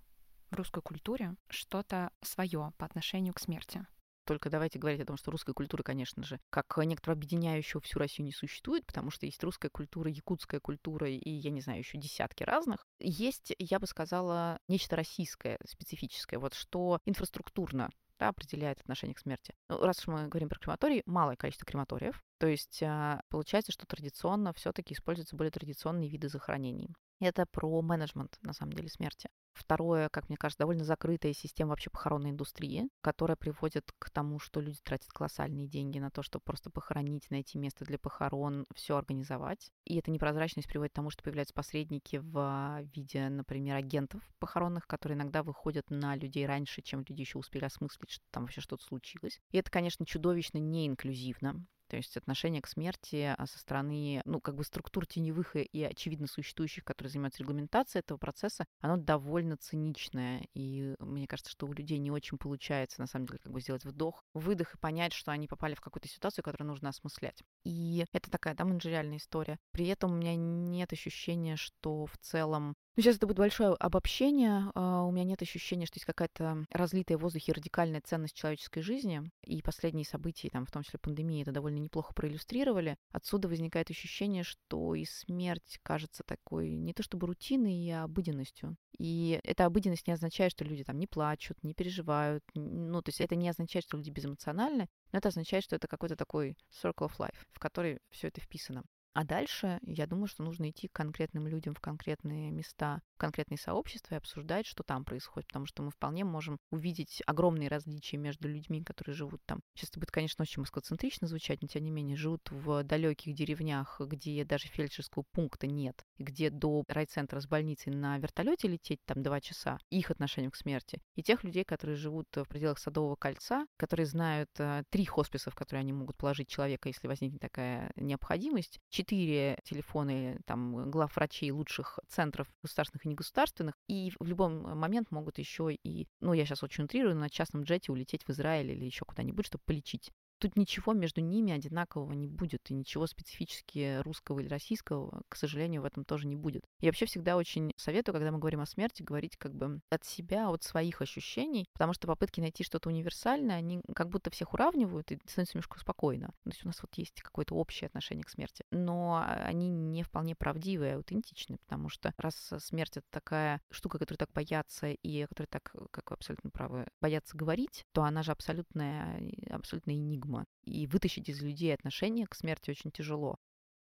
в русской культуре что-то свое по отношению к смерти? Только давайте говорить о том, что русская культура, конечно же, как некоторого объединяющего всю Россию не существует, потому что есть русская культура, якутская культура и, я не знаю, еще десятки разных. Есть, я бы сказала, нечто российское, специфическое, вот что инфраструктурно да, определяет отношение к смерти. Ну, раз уж мы говорим про крематорий, малое количество крематориев, то есть а, получается, что традиционно все-таки используются более традиционные виды захоронений. Это про менеджмент, на самом деле, смерти. Второе, как мне кажется, довольно закрытая система вообще похоронной индустрии, которая приводит к тому, что люди тратят колоссальные деньги на то, чтобы просто похоронить, найти место для похорон, все организовать. И эта непрозрачность приводит к тому, что появляются посредники в виде, например, агентов похоронных, которые иногда выходят на людей раньше, чем люди еще успели осмыслить, что там вообще что-то случилось. И это, конечно, чудовищно неинклюзивно. То есть отношение к смерти а, со стороны, ну, как бы структур теневых и очевидно существующих, которые занимаются регламентацией этого процесса, оно довольно циничное. И мне кажется, что у людей не очень получается, на самом деле, как бы сделать вдох, выдох и понять, что они попали в какую-то ситуацию, которую нужно осмыслять. И это такая, да, менеджериальная история. При этом у меня нет ощущения, что в целом сейчас это будет большое обобщение. Uh, у меня нет ощущения, что есть какая-то разлитая в воздухе радикальная ценность человеческой жизни. И последние события, там, в том числе пандемия, это довольно неплохо проиллюстрировали. Отсюда возникает ощущение, что и смерть кажется такой не то чтобы рутиной, а обыденностью. И эта обыденность не означает, что люди там не плачут, не переживают. Ну, то есть это не означает, что люди безэмоциональны, но это означает, что это какой-то такой circle of life, в который все это вписано. А дальше, я думаю, что нужно идти к конкретным людям в конкретные места, в конкретные сообщества и обсуждать, что там происходит, потому что мы вполне можем увидеть огромные различия между людьми, которые живут там. Сейчас это будет, конечно, очень москоцентрично звучать, но тем не менее, живут в далеких деревнях, где даже фельдшерского пункта нет, где до райцентра с больницей на вертолете лететь там два часа, их отношение к смерти, и тех людей, которые живут в пределах Садового кольца, которые знают э, три хосписа, в которые они могут положить человека, если возникнет такая необходимость, четыре телефона там глав врачей лучших центров государственных и негосударственных, и в любой момент могут еще и, ну, я сейчас очень утрирую, на частном джете улететь в Израиль или еще куда-нибудь, чтобы полечить тут ничего между ними одинакового не будет, и ничего специфически русского или российского, к сожалению, в этом тоже не будет. Я вообще всегда очень советую, когда мы говорим о смерти, говорить как бы от себя, от своих ощущений, потому что попытки найти что-то универсальное, они как будто всех уравнивают, и становится немножко спокойно. То есть у нас вот есть какое-то общее отношение к смерти, но они не вполне правдивые, аутентичны, потому что раз смерть это такая штука, которую так боятся, и которая так, как вы абсолютно правы, боятся говорить, то она же абсолютная, абсолютная энигма догма. И вытащить из людей отношение к смерти очень тяжело.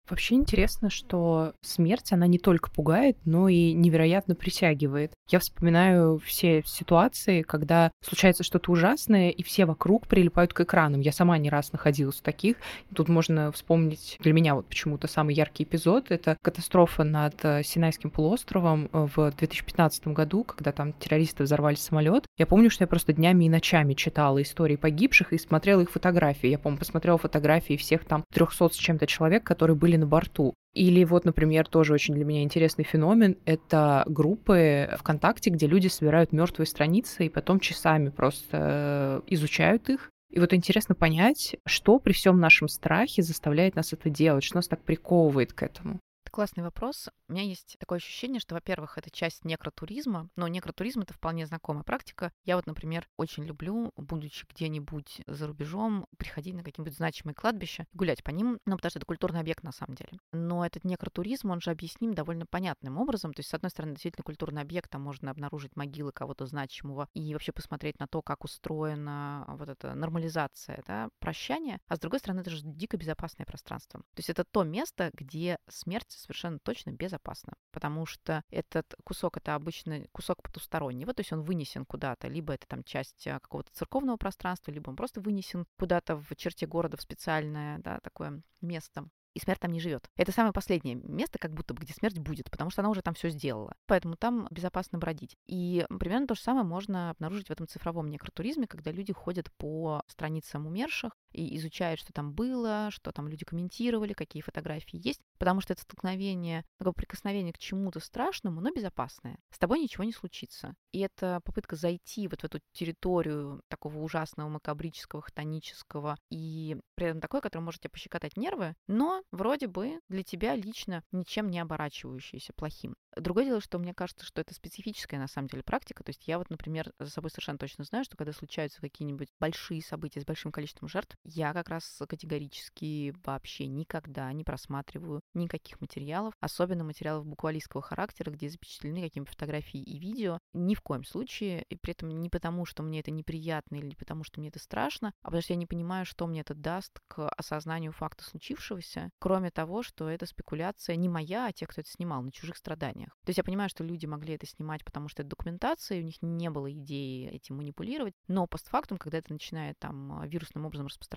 Вообще интересно, что смерть, она не только пугает, но и невероятно притягивает. Я вспоминаю все ситуации, когда случается что-то ужасное, и все вокруг прилипают к экранам. Я сама не раз находилась в таких. Тут можно вспомнить для меня вот почему-то самый яркий эпизод. Это катастрофа над э, Синайским полуостровом э, в 2015 году, когда там террористы взорвали самолет. Я помню, что я просто днями и ночами читала истории погибших и смотрела их фотографии. Я, помню, посмотрела фотографии всех там 300 с чем-то человек, которые были на борту. Или вот, например, тоже очень для меня интересный феномен — это группы ВКонтакте, где люди собирают мертвые страницы и потом часами просто изучают их. И вот интересно понять, что при всем нашем страхе заставляет нас это делать, что нас так приковывает к этому. Классный вопрос. У меня есть такое ощущение, что, во-первых, это часть некротуризма, но некротуризм — это вполне знакомая практика. Я вот, например, очень люблю, будучи где-нибудь за рубежом, приходить на какие-нибудь значимые кладбища, гулять по ним, ну, потому что это культурный объект на самом деле. Но этот некротуризм, он же объясним довольно понятным образом. То есть, с одной стороны, действительно культурный объект, там можно обнаружить могилы кого-то значимого и вообще посмотреть на то, как устроена вот эта нормализация, да, прощание. А с другой стороны, это же дико безопасное пространство. То есть это то место, где смерть совершенно точно безопасно, потому что этот кусок это обычно кусок потустороннего, то есть он вынесен куда-то, либо это там часть а, какого-то церковного пространства, либо он просто вынесен куда-то в черте города в специальное, да, такое место и смерть там не живет. Это самое последнее место, как будто бы, где смерть будет, потому что она уже там все сделала. Поэтому там безопасно бродить. И примерно то же самое можно обнаружить в этом цифровом некротуризме, когда люди ходят по страницам умерших и изучают, что там было, что там люди комментировали, какие фотографии есть, потому что это столкновение, такое прикосновение к чему-то страшному, но безопасное. С тобой ничего не случится. И это попытка зайти вот в эту территорию такого ужасного, макабрического, хтонического, и при этом такое, которое может тебе пощекотать нервы, но вроде бы для тебя лично ничем не оборачивающееся плохим. Другое дело, что мне кажется, что это специфическая на самом деле практика. То есть я вот, например, за собой совершенно точно знаю, что когда случаются какие-нибудь большие события с большим количеством жертв, я как раз категорически вообще никогда не просматриваю никаких материалов, особенно материалов буквалистского характера, где запечатлены какие-нибудь фотографии и видео. Ни в коем случае, и при этом не потому, что мне это неприятно или не потому, что мне это страшно, а потому что я не понимаю, что мне это даст к осознанию факта случившегося, кроме того, что это спекуляция не моя, а тех, кто это снимал, на чужих страданиях. То есть я понимаю, что люди могли это снимать, потому что это документация, у них не было идеи этим манипулировать, но постфактум, когда это начинает там вирусным образом распространяться,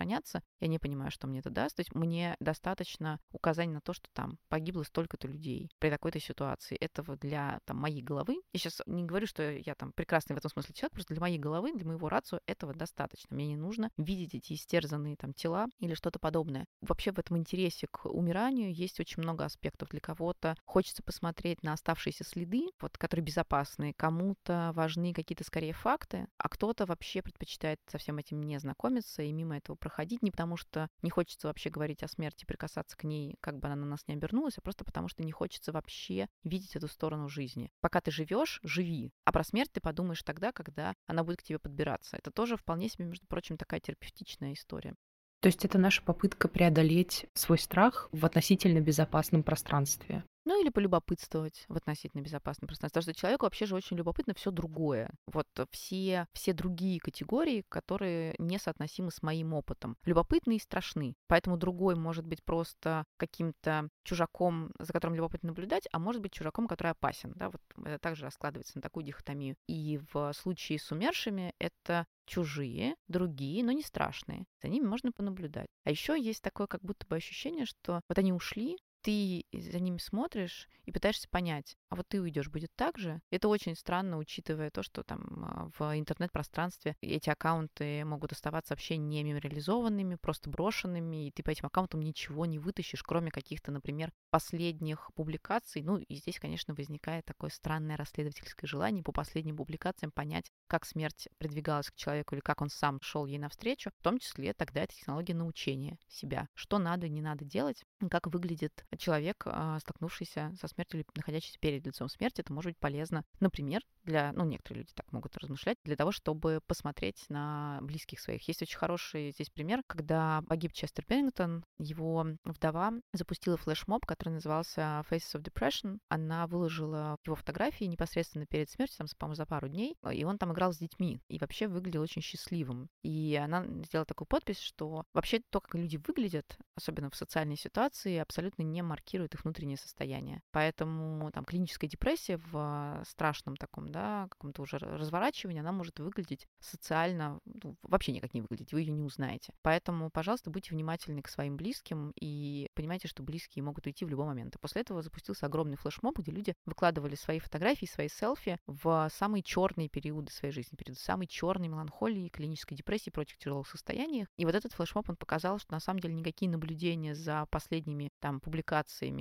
я не понимаю, что мне это даст. То есть мне достаточно указаний на то, что там погибло столько-то людей при такой-то ситуации. Этого для там, моей головы. Я сейчас не говорю, что я там прекрасный в этом смысле человек, просто для моей головы, для моего рацио этого достаточно. Мне не нужно видеть эти истерзанные там тела или что-то подобное. Вообще в этом интересе к умиранию есть очень много аспектов. Для кого-то хочется посмотреть на оставшиеся следы, вот, которые безопасные, кому-то важны какие-то скорее факты, а кто-то вообще предпочитает со всем этим не знакомиться и мимо этого проходить, не потому что не хочется вообще говорить о смерти, прикасаться к ней, как бы она на нас не обернулась, а просто потому что не хочется вообще видеть эту сторону жизни. Пока ты живешь, живи. А про смерть ты подумаешь тогда, когда она будет к тебе подбираться. Это тоже вполне себе, между прочим, такая терапевтичная история. То есть это наша попытка преодолеть свой страх в относительно безопасном пространстве. Ну или полюбопытствовать в относительно безопасном пространстве. Потому что человеку вообще же очень любопытно все другое. Вот все, все другие категории, которые не соотносимы с моим опытом. Любопытны и страшны. Поэтому другой может быть просто каким-то чужаком, за которым любопытно наблюдать, а может быть чужаком, который опасен. Да? Вот это также раскладывается на такую дихотомию. И в случае с умершими это чужие, другие, но не страшные. За ними можно понаблюдать. А еще есть такое как будто бы ощущение, что вот они ушли, ты за ними смотришь и пытаешься понять, а вот ты уйдешь, будет так же? Это очень странно, учитывая то, что там а, в интернет-пространстве эти аккаунты могут оставаться вообще не мемориализованными, просто брошенными, и ты по этим аккаунтам ничего не вытащишь, кроме каких-то, например, последних публикаций. Ну, и здесь, конечно, возникает такое странное расследовательское желание по последним публикациям понять, как смерть продвигалась к человеку или как он сам шел ей навстречу. В том числе тогда это технология научения себя. Что надо, не надо делать, как выглядит человек, а, столкнувшийся со смертью или находящийся перед лицом смерти. Это может быть полезно, например, для, ну, некоторые люди так могут размышлять, для того, чтобы посмотреть на близких своих. Есть очень хороший здесь пример, когда погиб Честер Пеннингтон, его вдова запустила флешмоб, который назывался Faces of Depression. Она выложила его фотографии непосредственно перед смертью, там, по-моему, за пару дней, и он там играл с детьми, и вообще выглядел очень счастливым. И она сделала такую подпись, что вообще то, как люди выглядят, особенно в социальной ситуации, абсолютно не маркирует их внутреннее состояние. Поэтому там клиническая депрессия в страшном таком, да, каком-то уже разворачивании, она может выглядеть социально, ну, вообще никак не выглядеть, вы ее не узнаете. Поэтому, пожалуйста, будьте внимательны к своим близким и понимайте, что близкие могут уйти в любой момент. И после этого запустился огромный флешмоб, где люди выкладывали свои фотографии, свои селфи в самые черные периоды своей жизни, периоды самой черной меланхолии, клинической депрессии, прочих тяжелых состояниях. И вот этот флешмоб, он показал, что на самом деле никакие наблюдения за последними там публикациями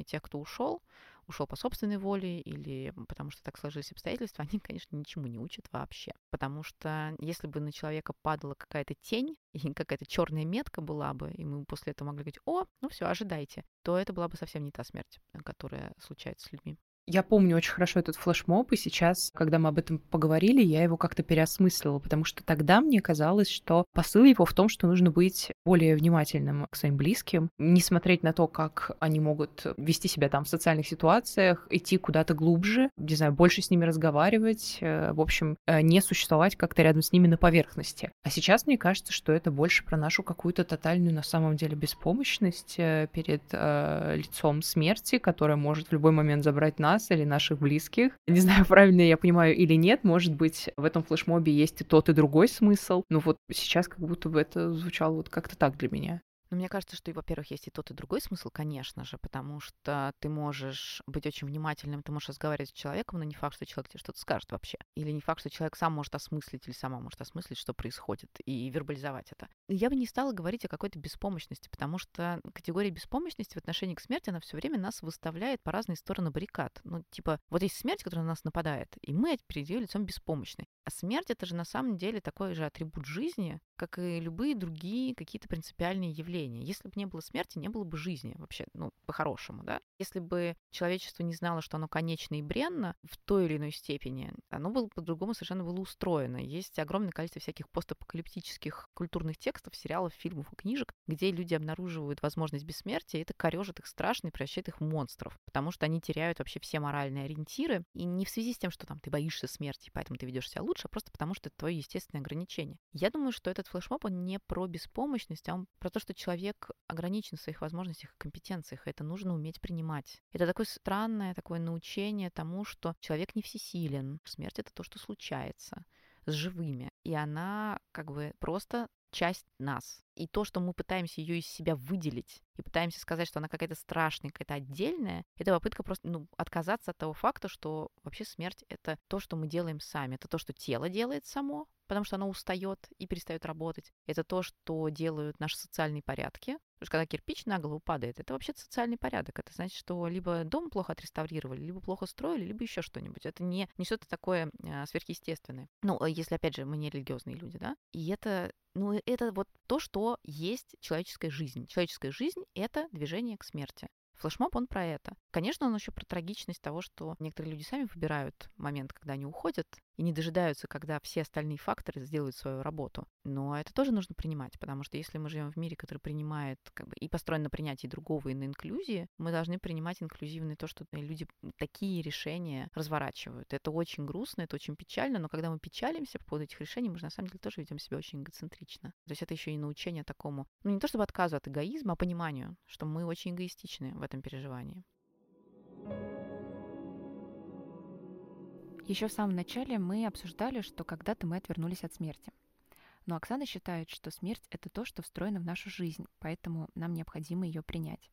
тех, кто ушел, ушел по собственной воле или потому что так сложились обстоятельства, они, конечно, ничему не учат вообще. Потому что если бы на человека падала какая-то тень, и какая-то черная метка была бы, и мы после этого могли говорить, о, ну все, ожидайте, то это была бы совсем не та смерть, которая случается с людьми. Я помню очень хорошо этот флешмоб, и сейчас, когда мы об этом поговорили, я его как-то переосмыслила, потому что тогда мне казалось, что посыл его в том, что нужно быть более внимательным к своим близким, не смотреть на то, как они могут вести себя там в социальных ситуациях, идти куда-то глубже, не знаю, больше с ними разговаривать, э, в общем, э, не существовать как-то рядом с ними на поверхности. А сейчас мне кажется, что это больше про нашу какую-то тотальную на самом деле беспомощность э, перед э, лицом смерти, которая может в любой момент забрать нас нас или наших близких. Не знаю, правильно я понимаю или нет, может быть, в этом флешмобе есть и тот, и другой смысл, но вот сейчас как будто бы это звучало вот как-то так для меня. Но мне кажется, что, во-первых, есть и тот, и другой смысл, конечно же, потому что ты можешь быть очень внимательным, ты можешь разговаривать с человеком, но не факт, что человек тебе что-то скажет вообще. Или не факт, что человек сам может осмыслить или сама может осмыслить, что происходит, и вербализовать это. Я бы не стала говорить о какой-то беспомощности, потому что категория беспомощности в отношении к смерти, она все время нас выставляет по разные стороны баррикад. Ну, типа, вот есть смерть, которая на нас нападает, и мы перед ее лицом беспомощны. А смерть — это же на самом деле такой же атрибут жизни, как и любые другие какие-то принципиальные явления. Если бы не было смерти, не было бы жизни вообще, ну, по-хорошему, да. Если бы человечество не знало, что оно конечно и бренно в той или иной степени, оно было по-другому совершенно было устроено. Есть огромное количество всяких постапокалиптических культурных текстов, сериалов, фильмов и книжек, где люди обнаруживают возможность бессмертия, и это корежит их страшно и превращает их в монстров, потому что они теряют вообще все моральные ориентиры, и не в связи с тем, что там ты боишься смерти, поэтому ты ведешь себя лучше, а просто потому что это твое естественное ограничение. Я думаю, что этот флешмоб, он не про беспомощность, а он про то, что человек ограничен в своих возможностях и компетенциях. И это нужно уметь принимать. Это такое странное такое научение тому, что человек не всесилен. Смерть — это то, что случается с живыми. И она как бы просто часть нас. И то, что мы пытаемся ее из себя выделить и пытаемся сказать, что она какая-то страшная, какая-то отдельная, это попытка просто ну, отказаться от того факта, что вообще смерть — это то, что мы делаем сами. Это то, что тело делает само, потому что оно устает и перестает работать. Это то, что делают наши социальные порядки. Потому что когда кирпич на голову падает, это вообще социальный порядок. Это значит, что либо дом плохо отреставрировали, либо плохо строили, либо еще что-нибудь. Это не, не что-то такое э, сверхъестественное. Ну, а если, опять же, мы не религиозные люди, да? И это, ну, это вот то, что есть человеческая жизнь. Человеческая жизнь — это движение к смерти. Флешмоб, он про это. Конечно, он еще про трагичность того, что некоторые люди сами выбирают момент, когда они уходят, и не дожидаются, когда все остальные факторы сделают свою работу. Но это тоже нужно принимать, потому что если мы живем в мире, который принимает как бы, и построен на принятии другого и на инклюзии, мы должны принимать инклюзивное то, что люди такие решения разворачивают. Это очень грустно, это очень печально, но когда мы печалимся по поводу этих решений, мы же на самом деле тоже ведем себя очень эгоцентрично. То есть это еще и научение такому, ну не то чтобы отказу от эгоизма, а пониманию, что мы очень эгоистичны в этом переживании. Еще в самом начале мы обсуждали, что когда-то мы отвернулись от смерти. Но Оксана считает, что смерть — это то, что встроено в нашу жизнь, поэтому нам необходимо ее принять.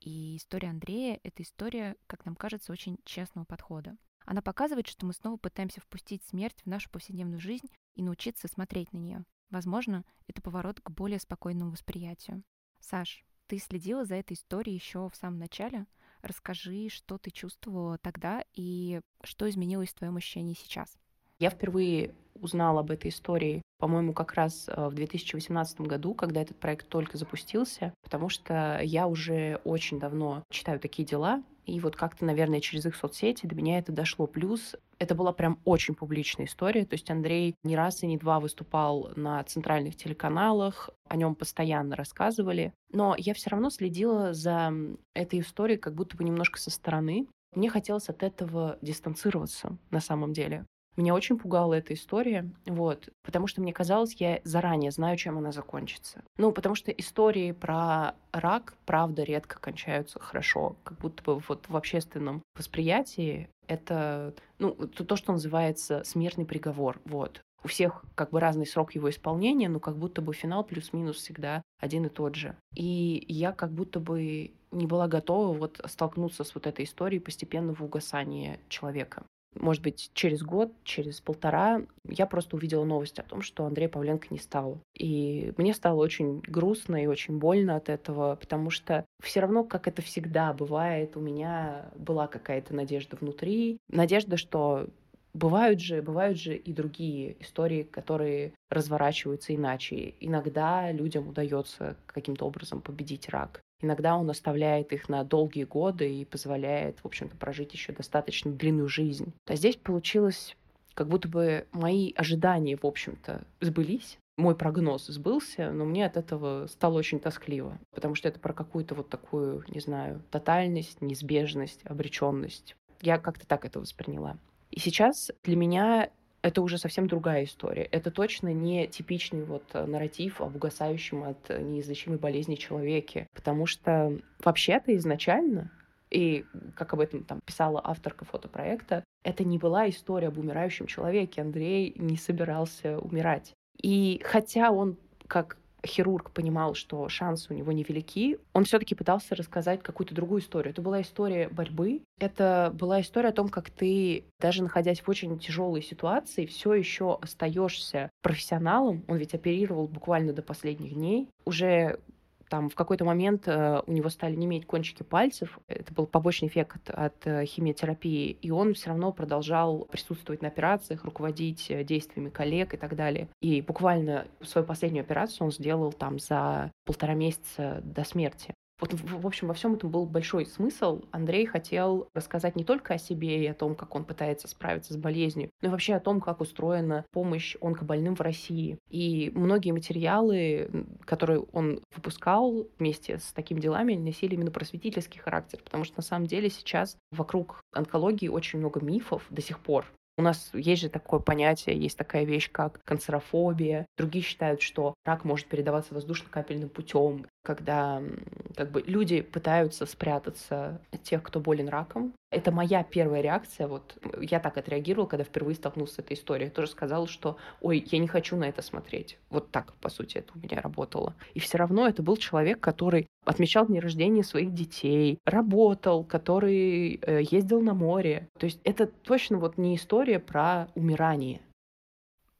И история Андрея — это история, как нам кажется, очень честного подхода. Она показывает, что мы снова пытаемся впустить смерть в нашу повседневную жизнь и научиться смотреть на нее. Возможно, это поворот к более спокойному восприятию. Саш, ты следила за этой историей еще в самом начале? Расскажи, что ты чувствовала тогда и что изменилось в твоем ощущении сейчас. Я впервые узнала об этой истории, по-моему, как раз э, в 2018 году, когда этот проект только запустился, потому что я уже очень давно читаю такие дела, и вот как-то, наверное, через их соцсети до меня это дошло. Плюс это была прям очень публичная история. То есть Андрей не раз и не два выступал на центральных телеканалах, о нем постоянно рассказывали. Но я все равно следила за этой историей как будто бы немножко со стороны. Мне хотелось от этого дистанцироваться на самом деле. Меня очень пугала эта история, вот, потому что мне казалось, я заранее знаю, чем она закончится. Ну, потому что истории про рак, правда, редко кончаются хорошо, как будто бы вот в общественном восприятии это, ну, то, что называется смертный приговор, вот. У всех как бы разный срок его исполнения, но как будто бы финал плюс-минус всегда один и тот же. И я как будто бы не была готова вот столкнуться с вот этой историей постепенного угасания человека может быть, через год, через полтора, я просто увидела новость о том, что Андрей Павленко не стал. И мне стало очень грустно и очень больно от этого, потому что все равно, как это всегда бывает, у меня была какая-то надежда внутри. Надежда, что Бывают же, бывают же и другие истории, которые разворачиваются иначе. Иногда людям удается каким-то образом победить рак. Иногда он оставляет их на долгие годы и позволяет, в общем-то, прожить еще достаточно длинную жизнь. А здесь получилось, как будто бы мои ожидания, в общем-то, сбылись. Мой прогноз сбылся, но мне от этого стало очень тоскливо, потому что это про какую-то вот такую, не знаю, тотальность, неизбежность, обреченность. Я как-то так это восприняла. И сейчас для меня это уже совсем другая история. Это точно не типичный вот э, нарратив об угасающем от неизлечимой болезни человеке. Потому что вообще-то изначально и, как об этом там писала авторка фотопроекта, это не была история об умирающем человеке. Андрей не собирался умирать. И хотя он, как хирург понимал, что шансы у него невелики, он все-таки пытался рассказать какую-то другую историю. Это была история борьбы, это была история о том, как ты, даже находясь в очень тяжелой ситуации, все еще остаешься профессионалом. Он ведь оперировал буквально до последних дней. Уже там в какой-то момент э, у него стали неметь кончики пальцев. Это был побочный эффект от, э, химиотерапии. И он все равно продолжал присутствовать на операциях, руководить э, действиями коллег и так далее. И буквально свою последнюю операцию он сделал там за полтора месяца до смерти. Вот, в общем, во всем этом был большой смысл. Андрей хотел рассказать не только о себе и о том, как он пытается справиться с болезнью, но и вообще о том, как устроена помощь онкобольным в России. И многие материалы, которые он выпускал вместе с такими делами, носили именно просветительский характер, потому что на самом деле сейчас вокруг онкологии очень много мифов до сих пор. У нас есть же такое понятие, есть такая вещь, как канцерофобия. Другие считают, что рак может передаваться воздушно-капельным путем, когда как бы люди пытаются спрятаться от тех, кто болен раком. Это моя первая реакция. Вот я так отреагировала, когда впервые столкнулся с этой историей. Я тоже сказала, что ой, я не хочу на это смотреть. Вот так, по сути, это у меня работало. И все равно это был человек, который отмечал дни рождения своих детей, работал, который э, ездил на море. То есть это точно вот не история про умирание.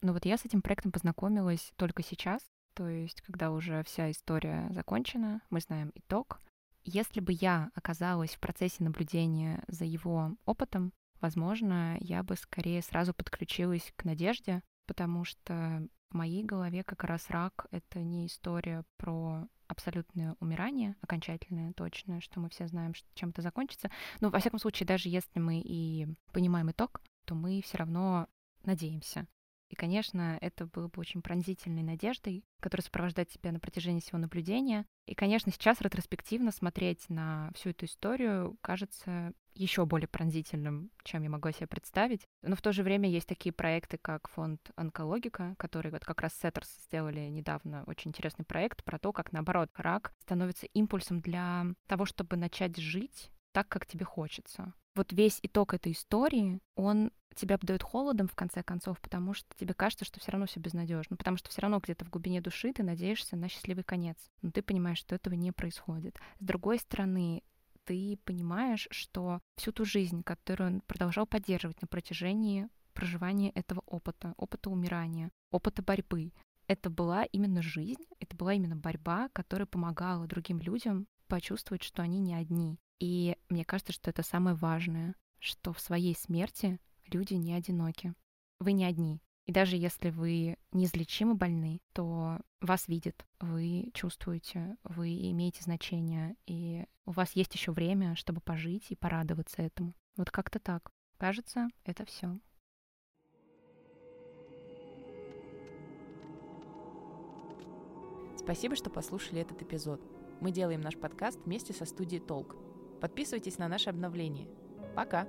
Ну вот я с этим проектом познакомилась только сейчас, то есть когда уже вся история закончена, мы знаем итог. Если бы я оказалась в процессе наблюдения за его опытом, возможно, я бы скорее сразу подключилась к надежде, потому что в моей голове как раз рак — это не история про абсолютное умирание, окончательное, точное, что мы все знаем, чем это закончится. Но, во всяком случае, даже если мы и понимаем итог, то мы все равно надеемся. И, конечно, это было бы очень пронзительной надеждой, которая сопровождает тебя на протяжении всего наблюдения. И, конечно, сейчас ретроспективно смотреть на всю эту историю кажется еще более пронзительным, чем я могла себе представить. Но в то же время есть такие проекты, как фонд Онкологика, который вот как раз Сеттерс сделали недавно очень интересный проект про то, как, наоборот, рак становится импульсом для того, чтобы начать жить так, как тебе хочется. Вот весь итог этой истории, он тебя обдает холодом в конце концов, потому что тебе кажется, что все равно все безнадежно, потому что все равно где-то в глубине души ты надеешься на счастливый конец, но ты понимаешь, что этого не происходит. С другой стороны, ты понимаешь, что всю ту жизнь, которую он продолжал поддерживать на протяжении проживания этого опыта, опыта умирания, опыта борьбы, это была именно жизнь, это была именно борьба, которая помогала другим людям почувствовать, что они не одни. И мне кажется, что это самое важное, что в своей смерти люди не одиноки. Вы не одни. И даже если вы неизлечимо больны, то вас видят, вы чувствуете, вы имеете значение, и у вас есть еще время, чтобы пожить и порадоваться этому. Вот как-то так. Кажется, это все. Спасибо, что послушали этот эпизод. Мы делаем наш подкаст вместе со студией Толк. Подписывайтесь на наше обновление. Пока!